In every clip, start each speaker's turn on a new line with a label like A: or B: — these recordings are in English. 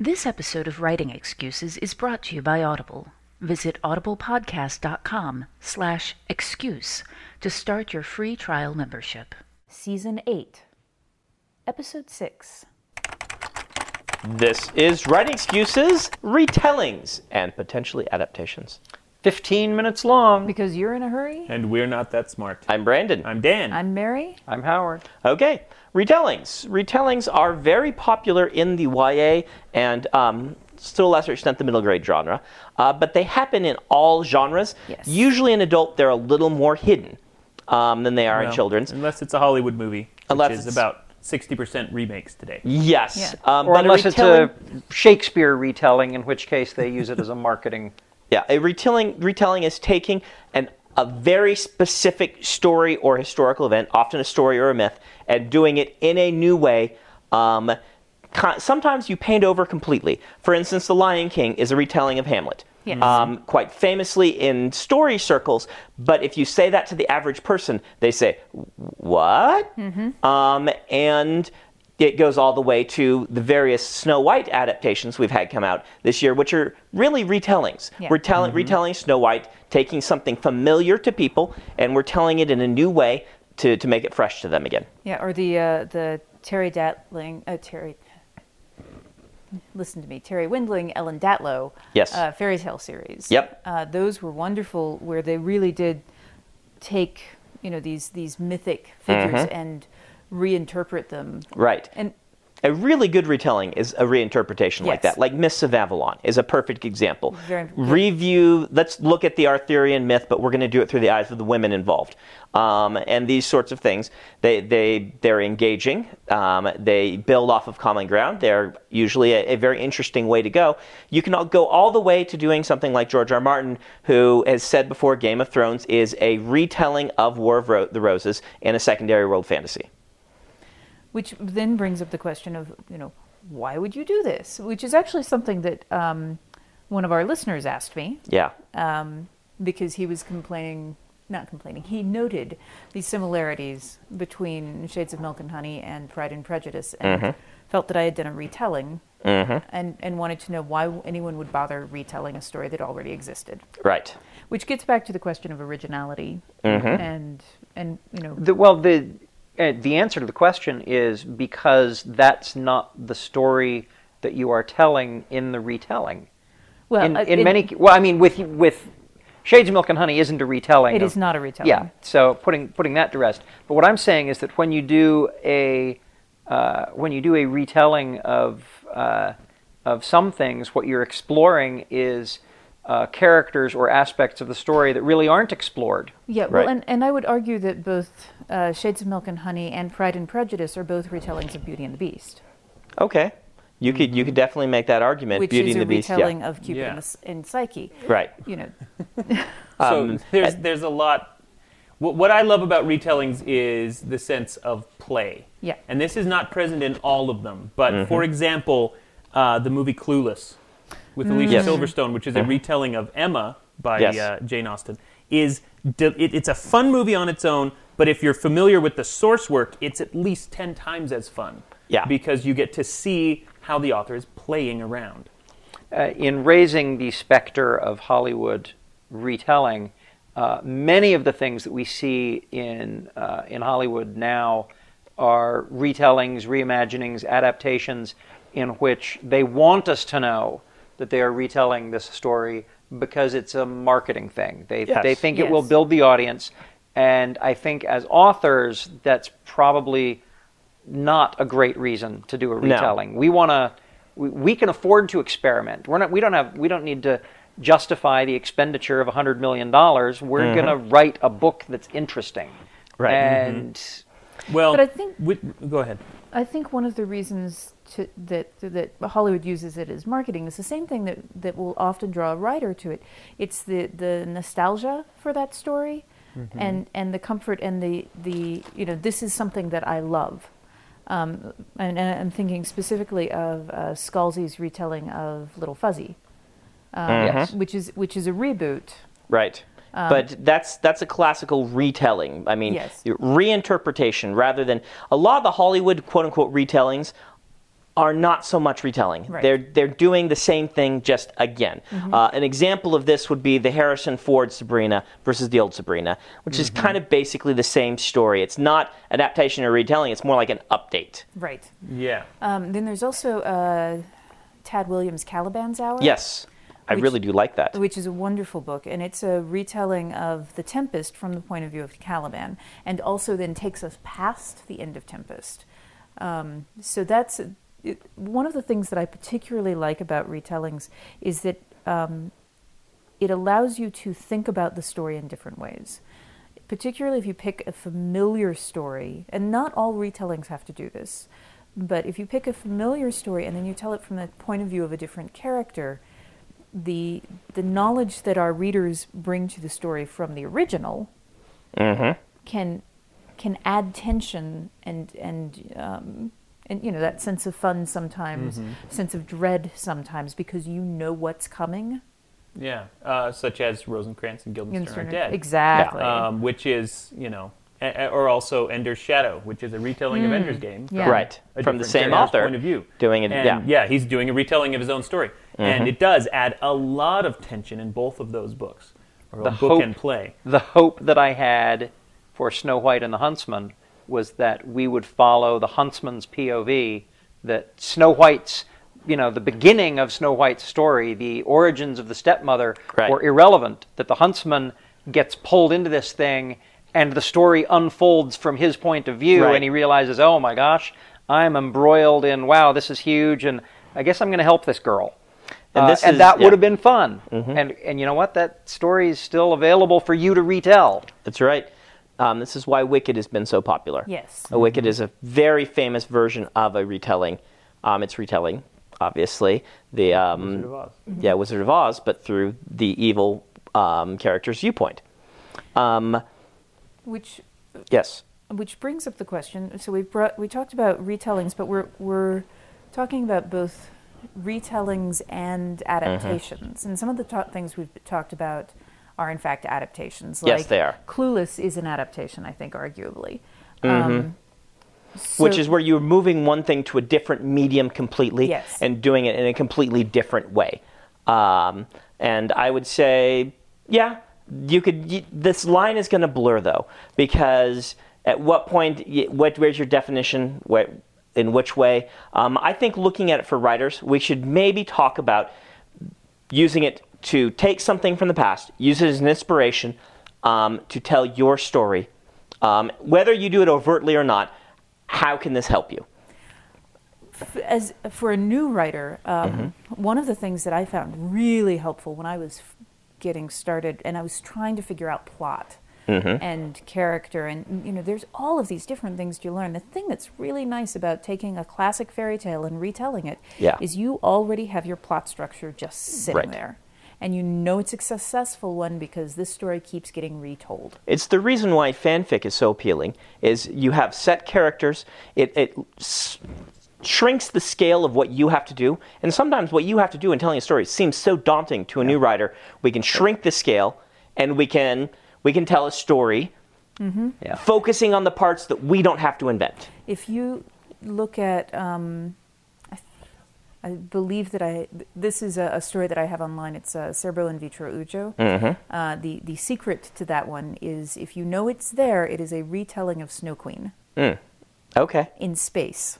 A: This episode of Writing Excuses is brought to you by Audible. Visit audiblepodcast.com slash excuse to start your free trial membership. Season 8, Episode 6.
B: This is Writing Excuses, retellings, and potentially adaptations.
C: 15 minutes long.
A: Because you're in a hurry?
D: And we're not that smart.
B: I'm Brandon.
D: I'm Dan.
A: I'm Mary.
C: I'm Howard.
B: Okay, retellings. Retellings are very popular in the YA and um, to a lesser extent the middle grade genre, uh, but they happen in all genres.
A: Yes.
B: Usually in adult, they're a little more hidden um, than they are in
D: Well,
B: children's.
D: Unless it's a Hollywood movie,
B: Unless
D: which is
B: it's-
D: about 60% remakes today.
B: Yes,
A: Yeah.
B: um,
C: Or
B: but
C: unless
B: a
C: it's a Shakespeare retelling, in which case they use it as a marketing.
B: Yeah, a retelling retelling is taking an a very specific story or historical event, often a story or a myth, and doing it in a new way. Um, sometimes you paint over completely. For instance, The Lion King is a retelling of Hamlet.
A: Yes.
B: Um, quite famously in story circles, but if you say that to the average person, they say, "What?" Um, and it goes all the way to the various Snow White adaptations we've had come out this year, which are really retellings.
A: Yeah.
B: We're tell- retelling Snow White, taking something familiar to people, and we're telling it in a new way to, to make it fresh to them again.
A: Yeah, or the uh, the Terry Datling, uh, Terry. Listen to me, Terry Windling, Ellen Datlow.
B: Yes.
A: Uh, fairy tale series.
B: Yep.
A: Uh, those were wonderful, where they really did take you know these these mythic figures
B: Mm-hmm.
A: and reinterpret them.
B: Right.
A: And
B: A really good retelling is a reinterpretation like that. Like Mists of Avalon is a perfect example.
A: Very.
B: Review, let's look at the Arthurian myth, but we're going to do it through the eyes of the women involved. Um, and these sorts of things, they, they, they're engaging. Um, they build off of common ground. They're usually a, a very interesting way to go. You can all go all the way to doing something like George R. R. Martin, who has said before Game of Thrones is a retelling of War of Ro- the Roses in a secondary world fantasy.
A: Which then brings up the question of you know why would you do this? Which is actually something that um, one of our listeners asked me.
B: Yeah.
A: um, because he was complaining, not complaining, he noted the similarities between Shades of Milk and Honey and Pride and Prejudice and
B: Mm-hmm.
A: felt that I had done a retelling and, and wanted to know why anyone would bother retelling a story that already existed.
B: Right.
A: Which gets back to the question of originality
B: Mm-hmm.
A: and, and, you know,
C: The, well, the the answer to the question is because that's not the story that you are telling in the retelling.
A: well,
C: in
A: uh,
C: in
A: it-
C: many, well, I mean, with with Shades of Milk and Honey isn't a retelling.
A: It
C: of-
A: is not a retelling.
C: Yeah. So putting putting that to rest. But what I'm saying is that when you do a uh, when you do a retelling of uh, of some things, what you're exploring is uh, characters or aspects of the story that really aren't explored.
A: Yeah, well,
B: Right.
A: and, and I would argue that both uh, Shades of Milk and Honey and Pride and Prejudice are both retellings of Beauty and the Beast.
B: Okay. You could you could definitely make that argument.
A: which
B: Beauty
A: is
B: and
A: a
B: the Beast.
A: retelling
B: yeah.
A: of Cupid
D: Yeah.
A: and, and Psyche.
B: Right.
A: You know,
D: So
B: Um,
D: there's there's a lot. What, what I love about retellings is the sense of play.
A: Yeah.
D: And this is not present in all of them, but
B: Mm-hmm.
D: for example, uh, the movie Clueless with Alicia
B: Yes.
D: Silverstone, which is a retelling of Emma by
B: Yes.
D: uh, Jane Austen, is de- it, it's a fun movie on its own. But if you're familiar with the source work, it's at least ten times as fun.
B: Yeah.
D: Because you get to see how the author is playing around.
C: uh, in raising the specter of Hollywood retelling, uh, many of the things that we see in uh, in Hollywood now are retellings, reimaginings, adaptations, in which they want us to know that they are retelling this story because it's a marketing thing. They
B: Yes.
C: they think it will build the audience, and I think as authors, that's probably not a great reason to do a retelling. We want to we, we can afford to experiment. We're not we don't have we don't need to justify the expenditure of 100 million dollars. We're mm-hmm. going to write a book that's interesting.
B: Right.
C: And mm-hmm.
D: Well,
A: But I think-
D: with, go ahead.
A: I think one of the reasons to, that that Hollywood uses it as marketing is the same thing that, that will often draw a writer to it. It's the, the nostalgia for that story, and and the comfort and the the you know this is something that I love. Um, and, and I'm thinking specifically of uh, Scalzi's retelling of Little Fuzzy, um,
C: Yes.
A: which is which is a reboot.
B: Right. but that's that's a classical retelling. I mean,
A: Um, Yes.
B: reinterpretation rather than a lot of the Hollywood quote unquote retellings are not so much retelling.
A: Right. Mm-hmm.
B: They're they're doing the same thing just again. Uh, an example of this would be the Harrison Ford Sabrina versus the old Sabrina, which is
A: Mm-hmm.
B: kind of basically the same story. It's not adaptation or retelling. It's more like an update.
A: Right.
D: Yeah.
A: Um, then there's also uh, Tad Williams' Caliban's Hour.
B: Yes, I
A: Which-
B: really do like that.
A: which is a wonderful book, and it's a retelling of The Tempest from the point of view of Caliban, and also then takes us past the end of Tempest. Um, so that's it, one of the things that I particularly like about retellings is that um, it allows you to think about the story in different ways. Particularly if you pick a familiar story, and not all retellings have to do this, but if you pick a familiar story and then you tell it from the point of view of a different character, the the knowledge that our readers bring to the story from the original can can add tension and and um, and you know that sense of fun sometimes, sense of dread sometimes because you know what's coming.
D: Yeah. Uh, such as Rosencrantz and Guildenstern are dead.
A: Exactly.
D: Um, which is, you know, a- a- or also Ender's Shadow, which is a retelling of Ender's Game.
A: Yeah.
D: from
B: Right.
D: a
B: From the same author
D: point of view.
B: doing it-
D: And,
B: yeah. Mm-hmm.
D: Yeah, he's doing a retelling of his own story. And it does add a lot of tension in both of those books. Or
C: The
D: book
C: hope-
D: and play.
C: the hope that I had for Snow White and the Huntsman was that we would follow the huntsman's POV, that Snow White's, you know, the beginning of Snow White's story, the origins of the stepmother
B: Right.
C: were irrelevant, that the huntsman gets pulled into this thing and the story unfolds from his point of view
B: Right.
C: and he realizes, oh my gosh, I'm embroiled in, wow, this is huge and I guess I'm going to help this girl.
B: And
C: Uh, and
B: is-
C: that
B: yeah.
C: would have been fun. And and you know what? That story is still available for you to retell.
B: That's right. Um, this is why Wicked has been so popular.
A: Yes.
B: A Wicked is a very famous version of a retelling. Um, it's retelling, obviously, the um,
D: Wizard of Oz.
B: yeah Wizard of Oz, but through the evil um, character's viewpoint. Um,
A: which
B: yes.
A: which brings up the question. So we brought we talked about retellings, but we're we're talking about both retellings and
B: Mm-hmm.
A: adaptations. And some of the ta- things we've talked about are in fact adaptations. Like
B: Yes, they are.
A: Clueless is an adaptation, I think, arguably. Um,
B: Mm-hmm. Which
A: so-
B: is where you're moving one thing to a different medium completely
A: Yes.
B: and doing it in a completely different way. Um, and I would say, yeah, you could. You, this line is going to blur though, because at what point, what, where's your definition? What, in which way? Um, I think looking at it for writers, we should maybe talk about using it to take something from the past, use it as an inspiration um, to tell your story. Um, whether you do it overtly or not, how can this help you?
A: as for a new writer, um,
B: Mm-hmm.
A: one of the things that I found really helpful when I was f- getting started and I was trying to figure out plot
B: Mm-hmm.
A: and character, and you know, there's all of these different things you learn. The thing that's really nice about taking a classic fairy tale and retelling it is
B: Yeah.
A: you already have your plot structure just sitting
B: Right.
A: there. And you know it's a successful one because this story keeps getting retold.
B: It's the reason why fanfic is so appealing. Is you have set characters. It, it s- shrinks the scale of what you have to do, and sometimes what you have to do in telling a story seems so daunting to a new writer. We can shrink the scale, and we can we can tell a story,
C: Yeah.
B: focusing on the parts that we don't have to invent.
A: If you look at, um, I, I believe that I this is a, a story that I have online. It's uh, Cerbo en Vitra Ujo. Uh, the the secret to that one is if you know it's there, it is a retelling of Snow Queen
B: Okay,
A: in space.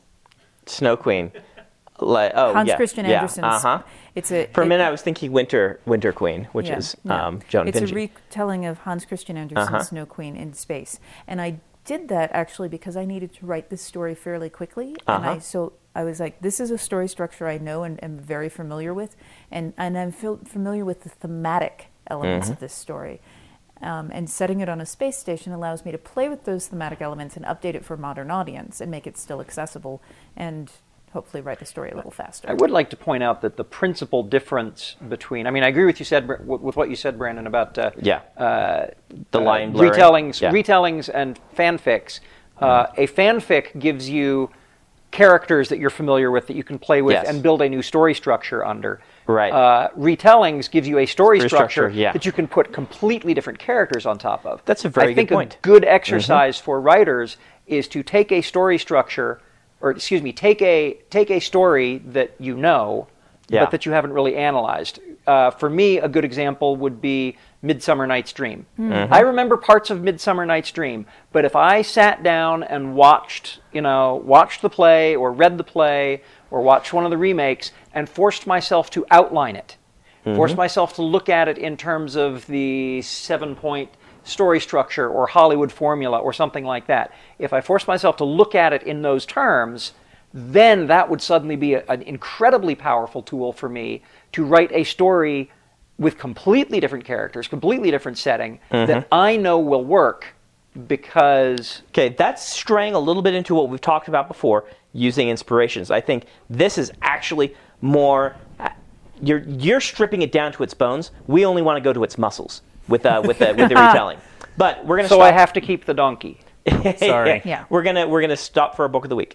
B: Snow Queen. Like, oh,
A: Hans
B: yeah,
A: Christian
B: yeah,
A: Andersen's.
B: Uh-huh.
A: It's a
B: For a
A: it-
B: minute, I was thinking Winter Winter Queen, which
A: Yeah,
B: is um, Joan
A: It's
B: Vinge.
A: a retelling of Hans Christian Andersen's
B: Uh-huh.
A: Snow Queen in space, and I did that actually because I needed to write this story fairly quickly, and
B: Uh-huh.
A: I so I was like, this is a story structure I know and am very familiar with, and and I'm fil- familiar with the thematic elements
B: Mm-hmm.
A: of this story. Um, and setting it on a space station allows me to play with those thematic elements and update it for a modern audience and make it still accessible and hopefully write the story a little faster.
C: I would like to point out that the principal difference between, I mean, I agree with you said with what you said, Brandon, about uh,
B: Yeah.
C: uh,
B: The
C: uh,
B: line blurring.
C: retellings,
B: Yeah.
C: retellings, and fanfics. Uh, a fanfic gives you characters that you're familiar with that you can play with
B: Yes.
C: and build a new story structure under.
B: Right.
C: Uh, retellings gives you a story,
B: Story
C: structure,
B: structure, yeah.
C: that you can put completely different characters on top of.
B: That's a very
C: I think
B: good point. Mm-hmm.
C: a good exercise for writers is to take a story structure, or excuse me, take a take a story that you know,
B: Yeah.
C: but that you haven't really analyzed. Uh, for me, a good example would be Midsummer Night's Dream.
B: Mm-hmm.
C: I remember parts of Midsummer Night's Dream, but if I sat down and watched, you know, watched the play or read the play or watched one of the remakes and forced myself to outline it, forced myself to look at it in terms of the seven-point story structure or Hollywood formula or something like that. If I forced myself to look at it in those terms, then that would suddenly be a- an incredibly powerful tool for me to write a story with completely different characters, completely different setting that I know will work because
B: Okay, that's straying a little bit into what we've talked about before, using inspirations. I think this is actually more. uh, You're you're stripping it down to its bones. We only want to go to its muscles with uh, with the, with the retelling. But we're gonna.
C: so
B: stop.
C: I have to keep the donkey.
D: Sorry.
A: Yeah.
B: We're gonna we're gonna stop for a book of the week.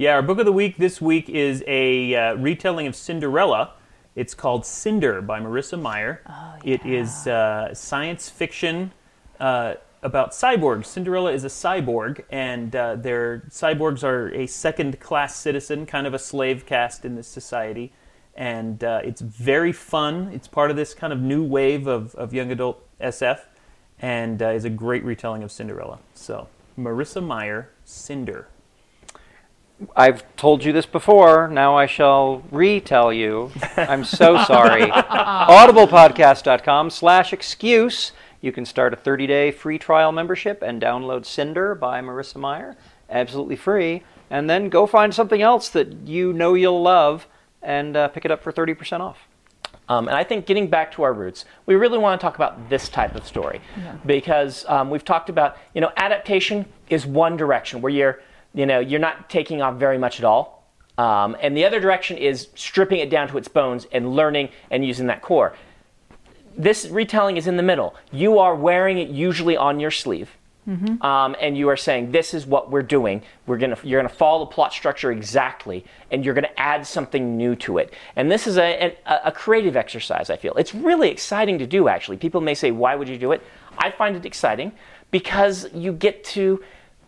D: Yeah, our book of the week this week is a uh, retelling of Cinderella. It's called Cinder by Marissa Meyer. Oh, yeah. It is uh, science fiction uh, about cyborgs. Cinderella is a cyborg, and uh, their cyborgs are a second-class citizen, kind of a slave caste in this society. And uh, it's very fun. It's part of this kind of new wave of, of young adult SF, and uh, is a great retelling of Cinderella. So, Marissa Meyer, Cinder.
C: I've told you this before. Now I shall retell you. I'm so sorry. Audiblepodcast.com slash excuse. You can start a 30-day free trial membership and download Cinder by Marissa Meyer, absolutely free, and then go find something else that you know you'll love and uh, pick it up for 30% off.
B: Um, and I think getting back to our roots, we really want to talk about this type of story because um, we've talked about, you know, adaptation is one direction where you're, you know, you're not taking off very much at all, um, and the other direction is stripping it down to its bones and learning and using that core. This retelling is in the middle. You are wearing it usually on your sleeve. Um, and you are saying this is what we're doing. We're gonna you're gonna follow the plot structure exactly, and you're gonna add something new to it. And this is a, a, a creative exercise. I feel it's really exciting to do. Actually, people may say, "Why would you do it?" I find it exciting because you get to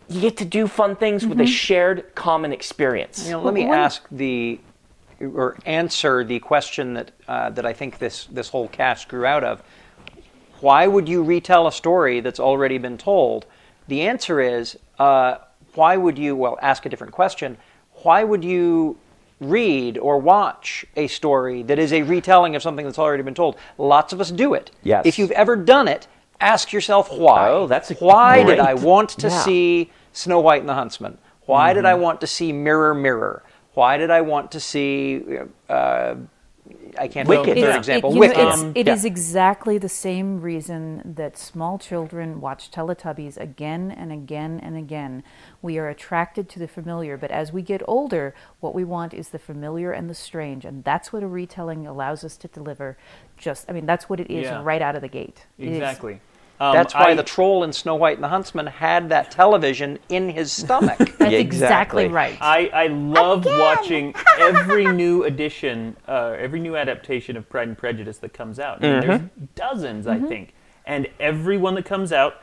B: you get to do fun things with a shared common experience.
C: You know, let me ask the or answer the question that uh, that I think this this whole cast grew out of. Why would you retell a story that's already been told? The answer is uh, why would you? Well, ask a different question. Why would you read or watch a story that is a retelling of something that's already been told? Lots of us do it.
B: Yes.
C: If you've ever done it, ask yourself why.
B: Oh, that's a
C: why did I want to
B: yeah.
C: see Snow White and the Huntsman? Why did I want to see Mirror Mirror? Why did I want to see? Uh, I can't think of a
B: Wicked.
C: third
B: It's-
C: example.
A: It, you
C: Wicked.
A: know, it's, it
B: yeah.
A: is exactly the same reason that small children watch Teletubbies again and again and again. We are attracted to the familiar, but as we get older, what we want is the familiar and the strange, and that's what a retelling allows us to deliver. Just, I mean, that's what it is
D: Yeah.
A: right out of the gate. It is-
D: Exactly. Um,
C: That's why
D: I-
C: the troll in Snow White and the Huntsman had that television in his stomach.
A: that's
B: Yeah,
A: exactly
B: exactly.
A: right.
D: I, I love watching every new edition, uh, every new adaptation of Pride and Prejudice that comes out. I mean, There's dozens, I think, and every one that comes out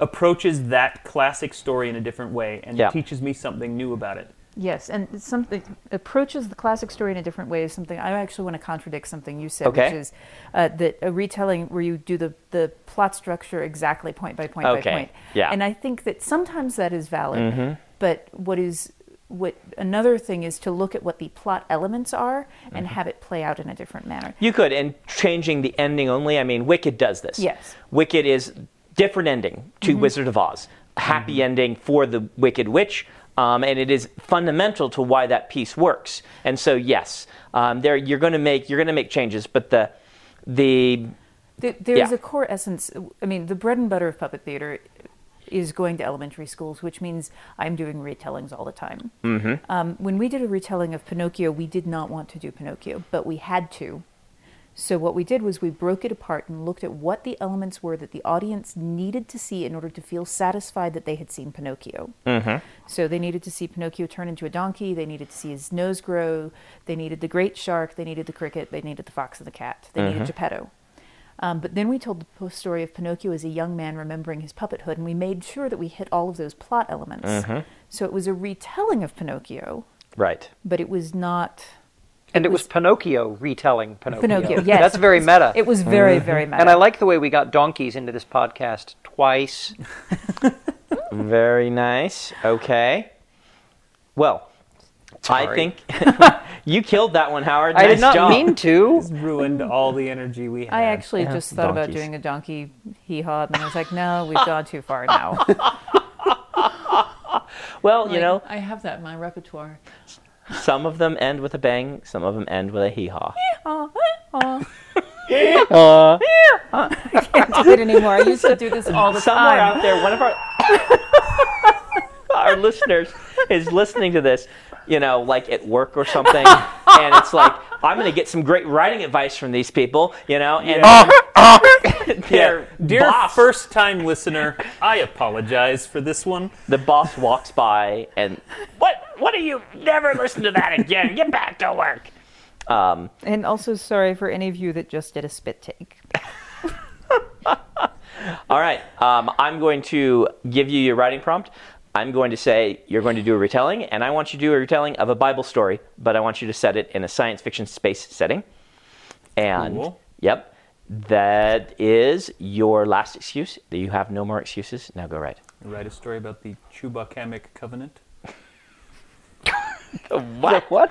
D: approaches that classic story in a different way and
B: Yeah.
D: teaches me something new about it.
A: Yes, and something approaches the classic story in a different way is something I actually want to contradict something you said,
B: Okay.
A: which is uh, that a retelling where you do the, the plot structure exactly point by point by point.
B: yeah.
A: And I think that sometimes that is valid, mm-hmm. but what is what another thing is to look at what the plot elements are and mm-hmm. have it play out in a different manner.
B: You could, and changing the ending only. I mean, Wicked does this.
A: Yes.
B: Wicked is different ending to mm-hmm. Wizard of Oz. A happy ending for the Wicked Witch, um, and it is fundamental to why that piece works. And so, yes, um, there you're going to make you're going to make changes, but the the
A: There, there's
B: Yeah.
A: a core essence. I mean, the bread and butter of puppet theater is going to elementary schools, which means I'm doing retellings all the time. Mm-hmm. Um, when we did a retelling of Pinocchio, we did not want to do Pinocchio, but we had to. So what we did was we broke it apart and looked at what the elements were that the audience needed to see in order to feel satisfied that they had seen Pinocchio. Mm-hmm. So they needed to see Pinocchio turn into a donkey. They needed to see his nose grow. They needed the great shark. They needed the cricket. They needed the fox and the cat. They needed Geppetto. Um, but then we told the story of Pinocchio as a young man remembering his puppethood, and we made sure that we hit all of those plot elements. So it was a retelling of Pinocchio,
B: right.
A: but it was not
C: And it was Pinocchio retelling Pinocchio.
A: Pinocchio. Yes,
C: That's very meta.
A: It was very, very mm-hmm. meta.
C: and I like the way we got donkeys into this podcast twice.
B: Very nice. Okay. Well, I think you killed that one, Howard.
C: I
B: Nice
C: did not
B: job.
C: mean to.
D: Ruined all the energy we had.
A: I actually just thought about doing a donkey hee haw, and I was like, no, we've gone too far now.
B: Well, you know,
E: I have that in my repertoire.
B: Some of them end with a bang, some of them end with a hee haw.
A: I can't do it anymore. I used to do this all the time.
B: Somewhere
A: time.
B: out there, one of our our listeners is listening to this, you know, like at work or something, and it's like I'm going to get some great writing advice from these people, you know, and their
D: Dear
B: boss,
D: first time listener, I apologize for this one.
B: the boss walks by and what? What are you? Never listen to that again. Get back to work. Um,
A: And also, sorry for any of you that just did a spit take.
B: All right. Um, I'm going to give you your writing prompt. I'm going to say you're going to do a retelling, and I want you to do a retelling of a Bible story, but I want you to set it in a science fiction space setting. And
D: Cool.
B: yep, that is your last excuse. You have no more excuses. Now go write.
D: Write a story about the Chewbacamic Covenant.
B: What? What?